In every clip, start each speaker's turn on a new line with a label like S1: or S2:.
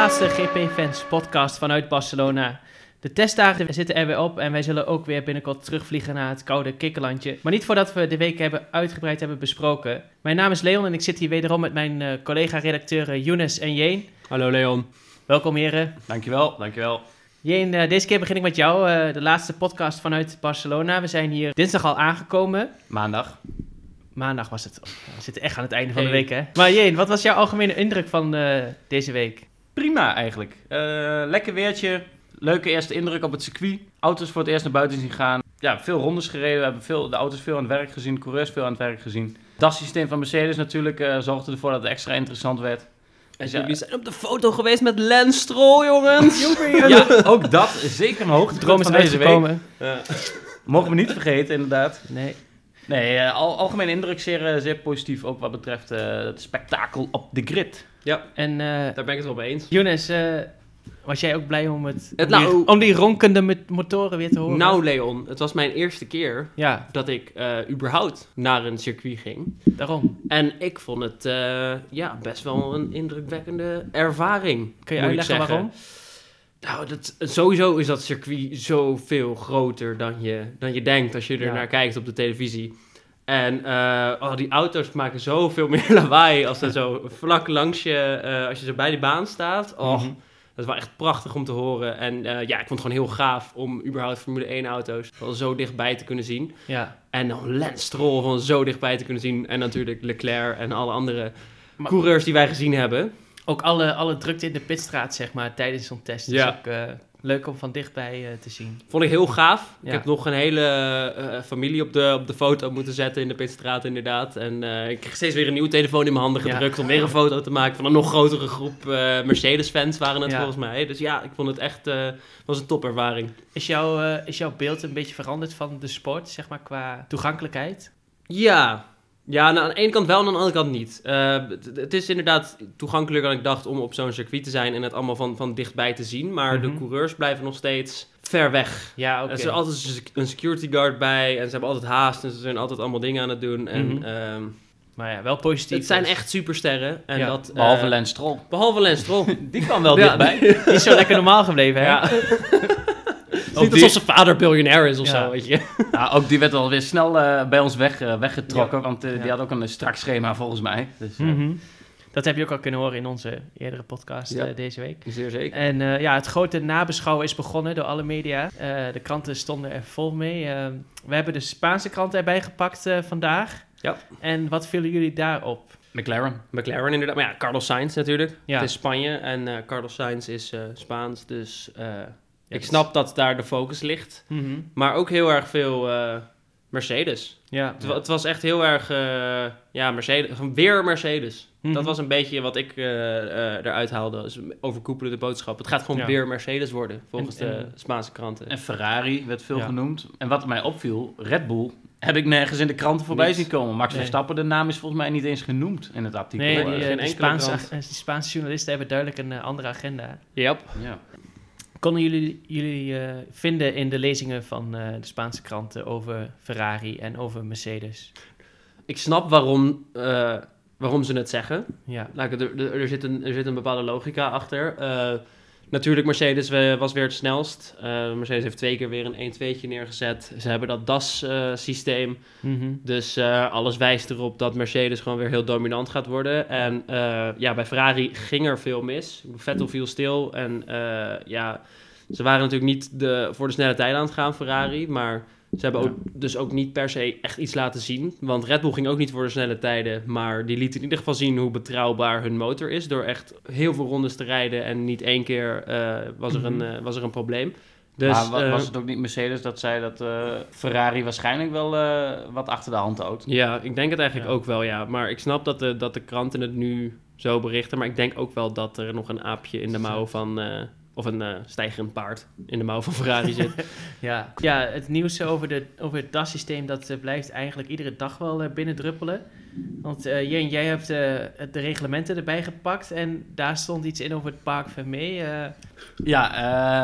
S1: laatste GP-fans podcast vanuit Barcelona. De testdagen zitten er weer op en wij zullen ook weer binnenkort terugvliegen naar het koude kikkerlandje. Maar niet voordat we de week hebben uitgebreid hebben besproken. Mijn naam is Leon en ik zit hier wederom met mijn uh, collega-redacteuren Younes en Jeen.
S2: Hallo Leon.
S1: Welkom heren.
S2: Dankjewel, dankjewel.
S1: Jeen, uh, deze keer begin ik met jou, uh, de laatste podcast vanuit Barcelona. We zijn hier dinsdag al aangekomen.
S2: Maandag.
S1: Maandag was het. We zitten echt aan het einde van de week, hè? Maar Jeen, wat was jouw algemene indruk van deze week?
S2: Prima eigenlijk. lekker weertje, leuke eerste indruk op het circuit. Auto's voor het eerst naar buiten zien gaan. Ja, veel rondes gereden. We hebben veel, de auto's veel aan het werk gezien. De coureurs veel aan het werk gezien. Het systeem van Mercedes natuurlijk uh, zorgde ervoor dat het extra interessant werd.
S1: En dus jullie zijn op de foto geweest met Lance Stroll, jongens.
S2: ja, ook dat is zeker een hoogtepunt van deze week. Ja. Mogen we niet vergeten, inderdaad.
S1: Nee.
S2: Nee, uh, al, algemeen indruk zeer, uh, zeer positief. Ook wat betreft het spektakel op de grid.
S3: Ja, en daar ben ik het wel mee eens.
S1: Younes, was jij ook blij om, het, om, nou, die, om die ronkende motoren weer te horen?
S3: Nou, Leon, het was mijn eerste keer ja. dat ik uh, überhaupt naar een circuit ging.
S1: Daarom.
S3: En ik vond het uh, ja, best wel een indrukwekkende ervaring.
S1: Kun je uitleggen waarom?
S3: Nou, dat, sowieso is dat circuit zoveel groter dan je, dan je denkt als je er naar kijkt op de televisie. En uh, oh, die auto's maken zoveel meer lawaai als ze zo vlak langs je, als je zo bij die baan staat. Oh, mm dat was echt prachtig om te horen. En uh, ja, ik vond het gewoon heel gaaf om überhaupt Formule 1 auto's wel zo dichtbij te kunnen zien.
S1: Ja.
S3: En dan Lance Stroll van zo dichtbij te kunnen zien. En natuurlijk Leclerc en alle andere coureurs die wij gezien hebben.
S1: Ook alle, alle drukte in de pitstraat, zeg maar, tijdens zo'n test. Dus ja. ook, leuk om van dichtbij uh, te zien.
S3: Vond ik heel gaaf. Ik heb nog een hele uh, familie op de, op de foto moeten zetten in de pitstraat inderdaad. En uh, ik kreeg steeds weer een nieuwe telefoon in mijn handen gedrukt om weer een foto te maken van een nog grotere groep Mercedes-fans waren het volgens mij. Dus ja, ik vond het echt was een topervaring.
S1: Is, jouw is jouw beeld een beetje veranderd van de sport, zeg maar, qua toegankelijkheid?
S3: Ja, ja, nou, aan de ene kant wel en aan de andere kant niet. Uh, het is inderdaad toegankelijker dan ik dacht om op zo'n circuit te zijn en het allemaal van, van dichtbij te zien. Maar de mhm. coureurs blijven nog steeds ver weg.
S1: Ja, oké.
S3: Er is altijd een security guard bij en ze hebben altijd haast en ze zijn altijd allemaal dingen aan het doen. En, mm
S1: maar ja, wel positief.
S3: Het zijn dus. echt supersterren. En dat,
S2: behalve uh, Lance Stroll.
S3: Behalve Lance Stroll.
S2: Die kwam wel dichtbij.
S1: Die is zo lekker normaal gebleven, hè? Ja.
S3: niet die... alsof zijn vader biljonair is of zo, weet je.
S2: Ja, ook die werd alweer snel uh, bij ons weg, uh, weggetrokken, want uh, die had ook een strak schema volgens mij. Dus,
S1: mm -hmm. Dat heb je ook al kunnen horen in onze eerdere podcast ja. deze week.
S3: Zeer zeker.
S1: En ja, het grote nabeschouwen is begonnen door alle media. de kranten stonden er vol mee. we hebben de Spaanse kranten erbij gepakt vandaag.
S3: Ja.
S1: En wat vielen jullie daarop?
S2: McLaren.
S3: McLaren inderdaad. Maar ja, Carlos Sainz natuurlijk. Ja. Het is Spanje en Carlos Sainz is Spaans. Dus ik snap dat daar de focus ligt. Mm -hmm. Maar ook heel erg veel Mercedes.
S1: Ja.
S3: Het, het, was echt heel erg, ja, Mercedes. Weer Mercedes. Mm -hmm. Dat was een beetje wat ik eruit haalde. Dus overkoepelende boodschap. Het gaat gewoon ja. weer Mercedes worden, volgens en, en, de Spaanse kranten.
S2: En Ferrari werd veel genoemd. En wat mij opviel, Red Bull heb ik nergens in de kranten voorbij zien komen. Max Verstappen, de naam is volgens mij niet eens genoemd in het artikel.
S1: Nee, die, uh, die, Spaanse, die Spaanse, journalisten hebben duidelijk een uh, andere agenda.
S3: Yep.
S2: Ja.
S1: Konden jullie, jullie uh, vinden in de lezingen van de Spaanse kranten over Ferrari en over Mercedes?
S3: Ik snap waarom, waarom ze het zeggen.
S1: Ja.
S3: Like, er, er, er, zit een, er zit een bepaalde logica achter. Natuurlijk, Mercedes was weer het snelst. Uh, Mercedes heeft twee keer weer een 1-2'tje neergezet. Ze hebben dat DAS-systeem. Uh, mm -hmm. Dus uh, alles wijst erop dat Mercedes gewoon weer heel dominant gaat worden. En ja, bij Ferrari ging er veel mis. Vettel viel stil. En ja, ze waren natuurlijk niet de, voor de snelle tijd aan het gaan, Ferrari. Maar ze hebben ook, dus ook niet per se echt iets laten zien. Want Red Bull ging ook niet voor de snelle tijden. Maar die liet in ieder geval zien hoe betrouwbaar hun motor is. Door echt heel veel rondes te rijden. En niet één keer uh, was, er een, uh, was er een probleem.
S2: Dus, maar was het ook niet Mercedes dat zei dat Ferrari waarschijnlijk wel wat achter de hand houdt?
S3: Ja, ik denk het eigenlijk ja. ook wel, ja. Maar ik snap dat de, dat de kranten het nu zo berichten. Maar ik denk ook wel dat er nog een aapje in de mouw van of een uh, stijgerend paard in de mouw van Ferrari zit.
S1: ja. ja, het nieuws over, de, over het DAS-systeem, dat uh, blijft eigenlijk iedere dag wel uh, binnendruppelen. Want Jen, jij hebt de reglementen erbij gepakt en daar stond iets in over het Park Vermee.
S2: Ja,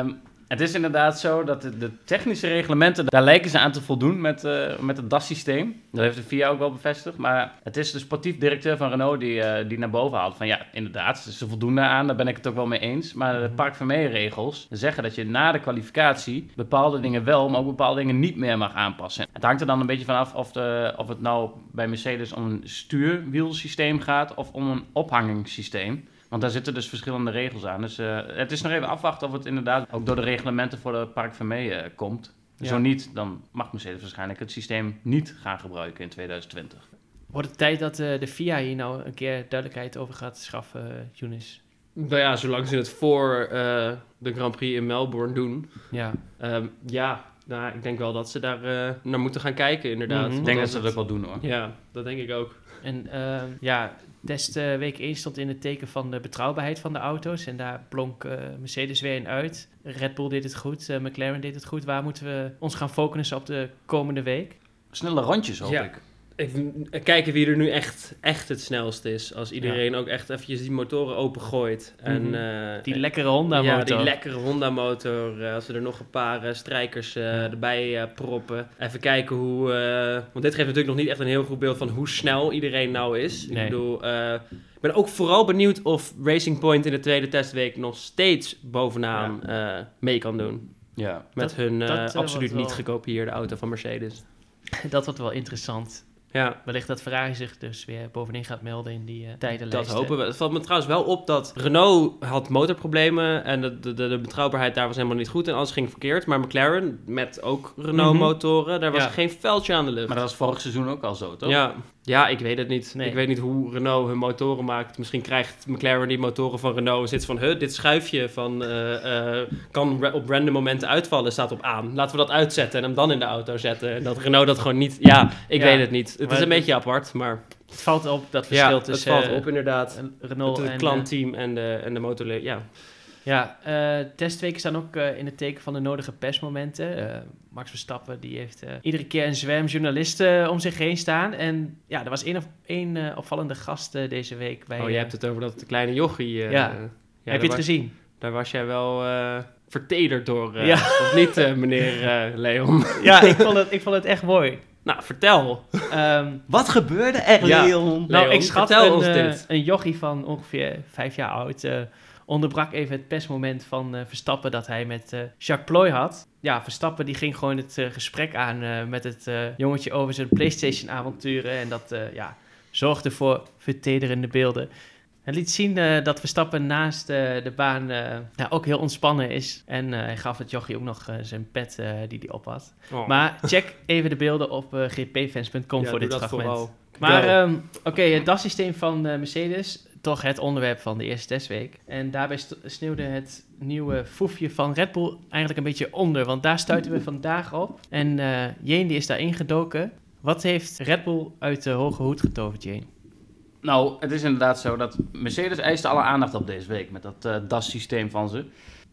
S2: ehm, Het is inderdaad zo dat de, technische reglementen, daar lijken ze aan te voldoen met, eh, met het DAS-systeem. Dat heeft de FIA ook wel bevestigd. Maar het is de sportief directeur van Renault die, eh, die naar boven haalt van ja, inderdaad, ze voldoen daaraan, daar ben ik het ook wel mee eens. Maar de Park regels zeggen dat je na de kwalificatie bepaalde dingen wel, maar ook bepaalde dingen niet meer mag aanpassen. Het hangt er dan een beetje vanaf of, de, of het nou bij Mercedes om een stuurwielsysteem gaat of om een ophangingssysteem. Want daar zitten dus verschillende regels aan. Dus uh, het is nog even afwachten of het inderdaad ook door de reglementen voor de Park Vermee uh, komt. Ja. Zo niet, dan mag Mercedes waarschijnlijk het systeem niet gaan gebruiken in 2020.
S1: Wordt het tijd dat uh, de FIA hier nou een keer duidelijkheid over gaat schaffen, Younes?
S3: Nou ja, zolang ze het voor de Grand Prix in Melbourne doen.
S1: Ja.
S3: Um, ja, nou, ik denk wel dat ze daar naar moeten gaan kijken, inderdaad. Mm
S2: -hmm. Ik denk dat ze dat ook wel doen hoor.
S3: Ja, dat denk ik ook.
S1: En uh, ja, test uh, week 1 stond in het teken van de betrouwbaarheid van de auto's. En daar blonk uh, Mercedes weer in uit. Red Bull deed het goed, McLaren deed het goed. Waar moeten we ons gaan focussen op de komende week?
S2: Snelle rondjes, hoop
S3: ja.
S2: ik.
S3: Kijken wie er nu echt, echt het snelst is. Als iedereen ja. ook echt eventjes die motoren opengooit. En, mm
S1: -hmm. die lekkere Honda-motor.
S3: Ja, die lekkere Honda-motor. als we er nog een paar strijkers ja. erbij proppen. Even kijken hoe... want dit geeft natuurlijk nog niet echt een heel goed beeld van hoe snel iedereen nou is.
S1: Nee.
S3: Ik bedoel... ik ben ook vooral benieuwd of Racing Point in de tweede testweek nog steeds bovenaan mee kan doen.
S2: Ja.
S3: Met
S1: Dat-
S3: hun
S1: dat, eh,
S3: absoluut niet gekopieerde auto van Mercedes.
S1: Dat wordt wel interessant.
S3: Ja,
S1: Wellicht dat Ferrari zich dus weer bovenin gaat melden in die tijdenlijst.
S3: dat hopen we. Het valt me trouwens wel op dat Renault had motorproblemen en de, de, de, de betrouwbaarheid daar was helemaal niet goed en alles ging verkeerd. Maar McLaren, met ook Renault-motoren, daar was
S1: Ja.
S3: geen vuiltje aan de lucht.
S2: Maar dat was vorig seizoen ook al zo, toch?
S3: Ja, ja, ik weet het niet.
S1: Nee.
S3: Ik weet niet hoe Renault hun motoren maakt. Misschien krijgt McLaren die motoren van Renault en zit van... Huh, dit schuifje van, eh, eh, kan op random momenten uitvallen, staat op aan. Laten we dat uitzetten en hem dan in de auto zetten. En dat Renault dat gewoon niet... Ja, ik
S1: Ja,
S3: weet het niet. Het is een
S1: het-
S3: beetje apart, maar...
S1: Het valt op dat verschil
S3: ja,
S1: tussen
S3: het valt
S1: eh,
S3: op inderdaad.
S1: Renault
S3: het
S1: en... eh,
S3: klantteam en de, en de motorle... Ja,
S1: Ja, eh, testweken staan ook eh, in het teken van de nodige persmomenten. Eh, Max Verstappen die heeft eh, iedere keer een zwerm journalisten om zich heen staan. En ja, er was één, of, één eh, opvallende gast deze week bij...
S3: oh, je hebt het over dat kleine jochie. eh,
S1: Ja.
S3: ja,
S1: heb je het
S3: was-
S1: gezien?
S3: Daar was jij wel eh, vertederd door, eh,
S1: Ja.
S3: of niet, meneer eh, Leon?
S1: Ja, ik vond, het, ik vond het echt mooi.
S3: nou, vertel.
S1: Ehm,
S2: Wat gebeurde er,
S3: Ja.
S2: Leon?
S1: nou,
S3: Leon,
S1: ik schat
S3: vertel
S1: een,
S3: ons dit.
S1: een jochie van ongeveer vijf jaar oud... onderbrak even het persmoment van eh, Verstappen dat hij met eh, Jacques Ploy had. Ja, Verstappen die ging gewoon het eh, gesprek aan met het jongetje over zijn PlayStation-avonturen. En dat ja, zorgde voor vertederende beelden. Het liet zien dat Verstappen naast de baan ook heel ontspannen is. En hij gaf het jochie ook nog zijn pet die hij op had.
S3: Oh.
S1: Maar check even de beelden op gpfans.com
S3: Ja,
S1: voor dit fragment.
S3: vooral.
S1: Maar ehm, oké, het DAS-systeem van Mercedes, toch het onderwerp van de eerste testweek. En daarbij sneeuwde het nieuwe foefje van Red Bull eigenlijk een beetje onder, want daar stuiten we vandaag op. En eh Jane die is daar ingedoken. Wat heeft Red Bull uit de hoge hoed getoverd, Jane?
S2: Nou, het is inderdaad zo dat Mercedes eiste alle aandacht op deze week met dat eh, DAS-systeem van ze.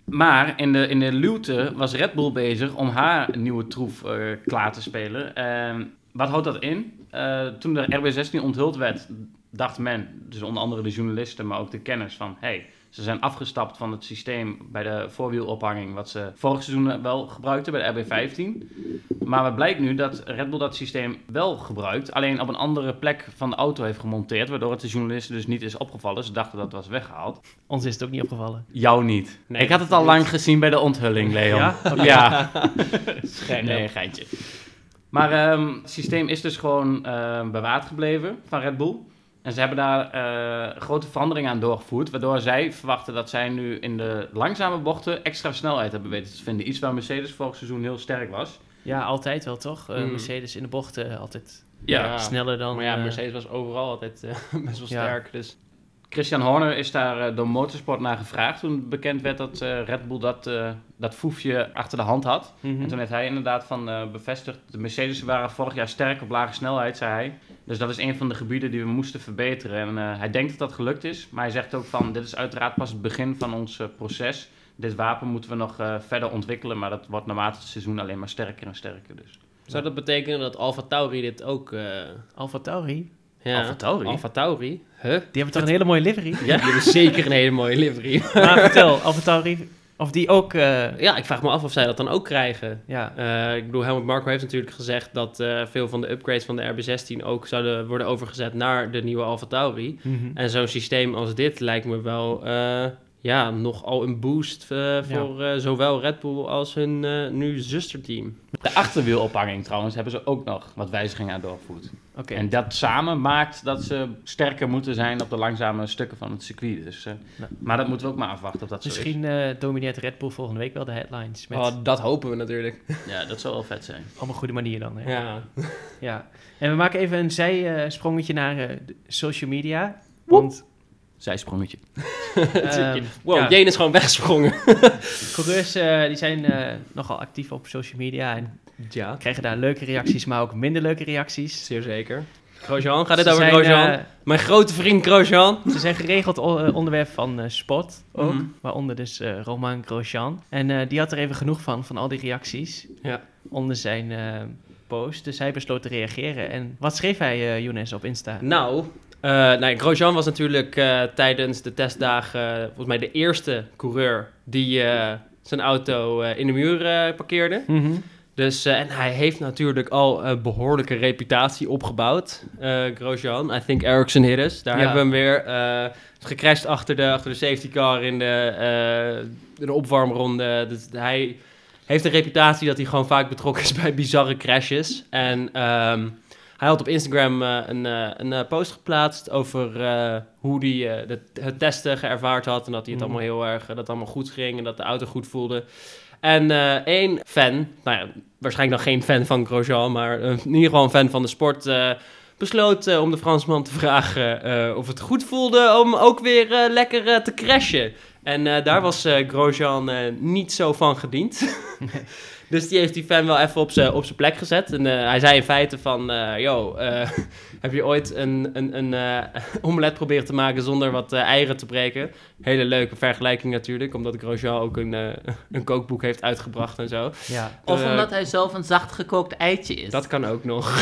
S2: Maar in de, in de luwte was Red Bull bezig om haar nieuwe troef eh, klaar te spelen. En wat houdt dat in? Toen de RB16 onthuld werd, dacht men, dus onder andere de journalisten, maar ook de kenners, van hey, ze zijn afgestapt van het systeem bij de voorwielophanging, wat ze vorig seizoen wel gebruikten bij de RB15. Maar het blijkt nu dat Red Bull dat systeem wel gebruikt, alleen op een andere plek van de auto heeft gemonteerd, waardoor het de journalisten dus niet is opgevallen. Ze dachten dat het was weggehaald.
S1: Ons is het ook niet opgevallen.
S2: Jou niet.
S3: Nee,
S2: ik had het al
S3: niet.
S2: lang gezien bij de onthulling, Leon.
S1: Ja? Oké.
S2: Ja.
S1: Scherp.
S2: Nee, geintje. Maar ehm, het systeem is dus gewoon ehm, bewaard gebleven van Red Bull. En ze hebben daar eh, grote veranderingen aan doorgevoerd. Waardoor zij verwachten dat zij nu in de langzame bochten extra snelheid hebben weten te vinden. Iets waar Mercedes vorig seizoen heel sterk was.
S1: Ja, altijd wel toch? Eh,
S3: Mm.
S1: Mercedes in de bochten altijd
S3: Ja.
S1: sneller dan...
S3: Maar ja,
S1: eh,
S3: Mercedes was overal altijd eh, best wel
S1: Ja.
S3: sterk. Dus
S2: Christian Horner is daar eh, door Motorsport naar gevraagd. Toen bekend werd dat eh, Red Bull dat, eh, dat foefje achter de hand had.
S1: mhm.
S2: En toen heeft hij inderdaad van eh, bevestigd, de Mercedes waren vorig jaar sterk op lage snelheid, zei hij. Dus dat is een van de gebieden die we moesten verbeteren. En eh, hij denkt dat dat gelukt is, maar hij zegt ook van, dit is uiteraard pas het begin van ons proces. Dit wapen moeten we nog eh, verder ontwikkelen, maar dat wordt naarmate het seizoen alleen maar sterker en sterker. Dus.
S3: zou dat betekenen dat Alfa Tauri dit ook... eh
S1: Alfa Tauri,
S3: ja. Alfa Tauri? Huh?
S1: die hebben toch een hele mooie livery?
S3: Ja, die hebben zeker een hele mooie livery.
S1: Maar vertel, Alfa Tauri, Of die ook... eh,
S3: Ja, ik vraag me af of zij dat dan ook krijgen.
S1: ja.
S3: Eh, ik bedoel, Helmut Marko heeft natuurlijk gezegd dat eh, veel van de upgrades van de RB16 ook zouden worden overgezet naar de nieuwe Alfa Tauri.
S1: Mhm.
S3: En zo'n systeem als dit lijkt me wel eh, ja, nogal een boost voor eh, zowel Red Bull als hun eh, nu zusterteam.
S2: De achterwielophanging trouwens hebben ze ook nog wat wijzigingen aan doorgevoerd.
S1: Oké.
S2: En dat samen maakt dat ze sterker moeten zijn op de langzame stukken van het circuit. Dus, eh,
S1: Ja.
S2: Maar dat moeten we ook maar afwachten of dat zo
S1: Misschien eh, domineert Red Bull volgende week wel de headlines. Met
S3: Oh, dat hopen we natuurlijk.
S2: Ja, dat zou wel vet zijn.
S1: op een goede manier dan. Hè?
S3: Ja.
S1: Ja. En we maken even een zijsprongetje naar eh, social media. Want
S2: Zijsprongetje.
S1: ehm,
S3: Wow,
S1: ja,
S3: Jane is gewoon weggesprongen.
S1: coureurs eh, die zijn eh, nogal actief op social media en
S3: Ja,
S1: krijgen daar leuke reacties, maar ook minder leuke reacties.
S3: zeer zeker. Grosjean, gaat dit
S1: Ze
S3: over
S1: zijn,
S3: Grosjean?
S1: eh,
S3: Mijn grote vriend Grosjean.
S1: Ze zijn geregeld onderwerp van eh, sport ook,
S2: Mhm.
S1: waaronder dus eh, Romain Grosjean. En eh, die had er even genoeg van, van al die reacties
S3: Ja.
S1: onder zijn eh, post. Dus hij besloot te reageren. En wat schreef hij, eh Younes, op Insta?
S3: Nou, eh nee, Grosjean was natuurlijk eh, tijdens de testdagen eh, volgens mij de eerste coureur die zijn auto in de muur parkeerde.
S1: Mhm.
S3: Dus, en hij heeft natuurlijk al een behoorlijke reputatie opgebouwd, Grosjean. I think Ericsson hit us. Daar
S1: Ja.
S3: hebben we hem weer. gecrashed achter de, achter de safety car in de, in de opwarmronde. Dus hij heeft een reputatie dat hij gewoon vaak betrokken is bij bizarre crashes. En ehm, hij had op Instagram eh, een, eh, een eh, post geplaatst over hoe hij het testen geërvaard had. En dat hij het
S1: Mhm.
S3: allemaal heel erg, dat het allemaal goed ging en dat de auto goed voelde. En één fan, nou ja, waarschijnlijk nog geen fan van Grosjean, maar in ieder geval een fan van de sport, besloot om de Fransman te vragen of het goed voelde om ook weer lekker te crashen. En daar was eh, Grosjean niet zo van gediend. dus die heeft die fan wel even op zijn op zijn plek gezet. En eh, hij zei in feite van, eh yo, eh, heb je ooit een, een, een omelet proberen te maken zonder wat eh, eieren te breken? Hele leuke vergelijking natuurlijk, omdat Grosjean ook een, een kookboek heeft uitgebracht en zo.
S1: Ja.
S2: Of omdat hij zelf een zacht gekookt eitje is.
S3: Dat kan ook nog.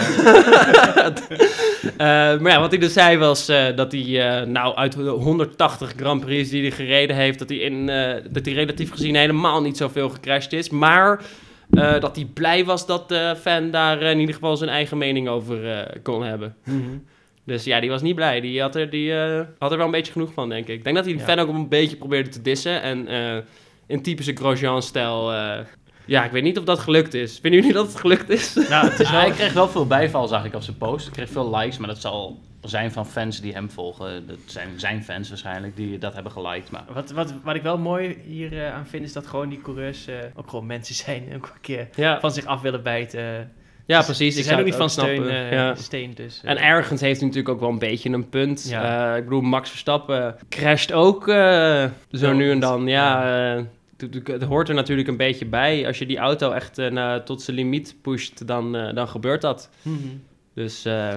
S3: Eh, maar ja, wat hij dus zei was eh, dat hij, eh, nou, uit de 180 Grand Prix die hij gereden heeft, dat hij, in, eh, dat hij relatief gezien helemaal niet zoveel gecrashed is. Maar eh, dat hij blij was dat de fan daar eh, in ieder geval zijn eigen mening over eh, kon hebben.
S1: Mhm.
S3: Dus ja, die was niet blij. Die had er, die, had er wel een beetje genoeg van, denk ik. Ik denk dat hij de
S1: Ja.
S3: fan ook een beetje probeerde te dissen. En in typische Grosjean-stijl... ja, ik weet niet of dat gelukt is. Vinden jullie dat het gelukt is?
S1: Nou, het is wel...
S2: Hij kreeg wel veel bijval, zag ik op zijn post. Hij kreeg veel likes, maar dat zal zijn van fans die hem volgen. Dat zijn zijn fans waarschijnlijk die dat hebben geliked. Maar
S1: Wat, wat, wat ik wel mooi hier eh, aan vind, is dat gewoon die coureurs eh, ook gewoon mensen zijn. En ook een keer
S3: Ja,
S1: van zich af willen bijten.
S3: ja precies.
S1: Ze
S3: ik
S1: zijn
S3: zou
S1: ook niet van steun,
S3: snappen.
S1: eh,
S3: Ja.
S1: steen. Dus,
S3: En ergens heeft hij natuurlijk ook wel een beetje een punt.
S1: Ja.
S3: Eh, ik bedoel, Max Verstappen crasht ook eh, zo nu en dan. Ja,
S1: ja.
S3: eh, het- hoort er natuurlijk een beetje bij. Als je die auto echt eh, tot zijn limiet pusht, dan, eh, dan gebeurt dat.
S1: mhm.
S3: Dus eh,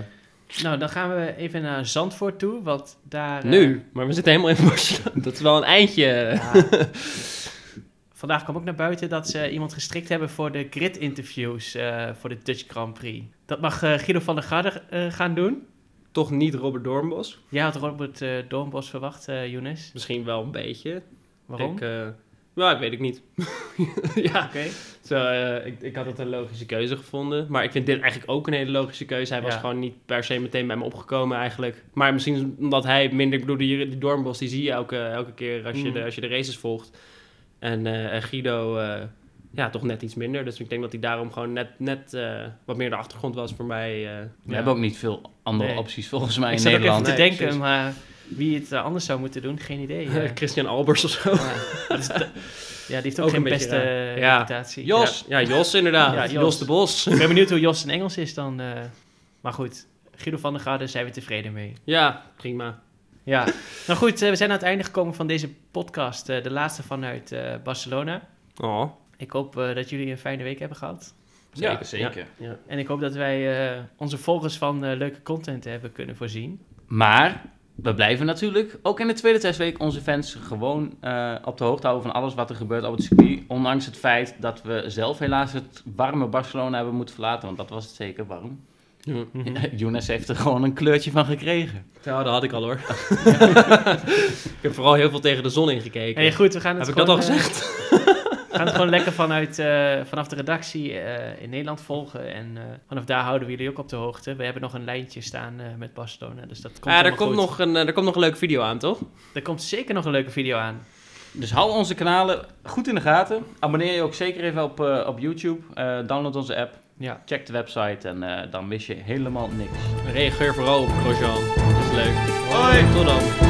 S1: Nou, dan gaan we even naar Zandvoort toe, want daar...
S3: nu, maar we zitten helemaal in Barcelona. Dat is wel een eindje.
S1: ja. Vandaag kwam ook naar buiten dat ze iemand gestrikt hebben voor de grid-interviews voor de Dutch Grand Prix. Dat mag Guido van der Garde gaan doen.
S3: Toch niet Robert Doornbos.
S1: Jij had Robert eh Doornbos verwacht, eh Younes.
S3: Misschien wel een beetje.
S1: Waarom?
S3: Ik, ja, ik weet het niet. ja,
S1: Oké.
S3: Zo, eh, ik, ik had het een logische keuze gevonden. Maar ik vind dit eigenlijk ook een hele logische keuze. Hij was
S1: Ja.
S3: gewoon niet per se meteen bij me opgekomen eigenlijk. Maar misschien omdat hij minder... Ik bedoel, die, die die zie je elke, elke keer als je, de, als je de races volgt. En, eh, Guido, eh, ja, toch net iets minder. Dus ik denk dat hij daarom gewoon net, net eh, wat meer de achtergrond was voor mij.
S2: we hebben ook niet veel andere
S1: Nee.
S2: opties volgens mij
S1: Ik
S2: in
S1: zat ook even
S2: Nederland.
S1: te
S3: Nee,
S1: denken,
S3: precies.
S1: maar wie het eh, anders zou moeten doen, geen idee. eh.
S3: Christian Albers of zo.
S1: De- ja, die heeft ook,
S3: Ook
S1: geen
S3: een beetje
S1: beste
S3: raar.
S1: eh,
S3: Ja.
S1: reputatie.
S3: Jos. Ja, Jos inderdaad.
S1: Ja,
S3: Jos.
S1: Jos.
S3: de Bos.
S1: Ik ben benieuwd hoe Jos in Engels is dan. eh, maar goed, Guido van der Garde zijn we tevreden mee.
S3: Ja, prima.
S1: Ja, nou goed, we zijn aan het einde gekomen van deze podcast. eh, de laatste vanuit eh, Barcelona.
S3: Oh,
S1: Ik hoop dat jullie een fijne week hebben gehad.
S2: Zeker,
S3: Ja,
S2: zeker.
S3: ja.
S1: En ik hoop dat wij eh, onze volgers van eh, leuke content hebben kunnen voorzien.
S2: Maar we blijven natuurlijk ook in de tweede testweek onze fans gewoon eh, op de hoogte houden van alles wat er gebeurt op het circuit. Ondanks het feit dat we zelf helaas het warme Barcelona hebben moeten verlaten, want dat was het zeker warm.
S3: Ja.
S2: Younes heeft er gewoon een kleurtje van gekregen.
S3: Ja, dat had ik al hoor. ik heb vooral heel veel tegen de zon ingekeken.
S1: Hey, goed, we gaan het
S3: Heb ik dat al
S1: eh,
S3: gezegd?
S1: Gaan het gewoon lekker vanuit, eh, vanaf de redactie eh, in Nederland volgen. En eh, vanaf daar houden we jullie ook op de hoogte. We hebben nog een lijntje staan eh, met Barcelona. Dus dat komt
S3: Ja, er komt,
S1: goed.
S3: nog een, er komt nog een leuke video aan, toch?
S1: Er komt zeker nog een leuke video aan.
S2: Dus hou onze kanalen goed in de gaten. Abonneer je ook zeker even op, eh, op YouTube. Eh, download onze app.
S1: Ja.
S2: Check de website en eh, dan mis je helemaal niks.
S3: Reageer vooral op Grosjean. Dat is leuk.
S2: Hoi!
S3: Tot dan.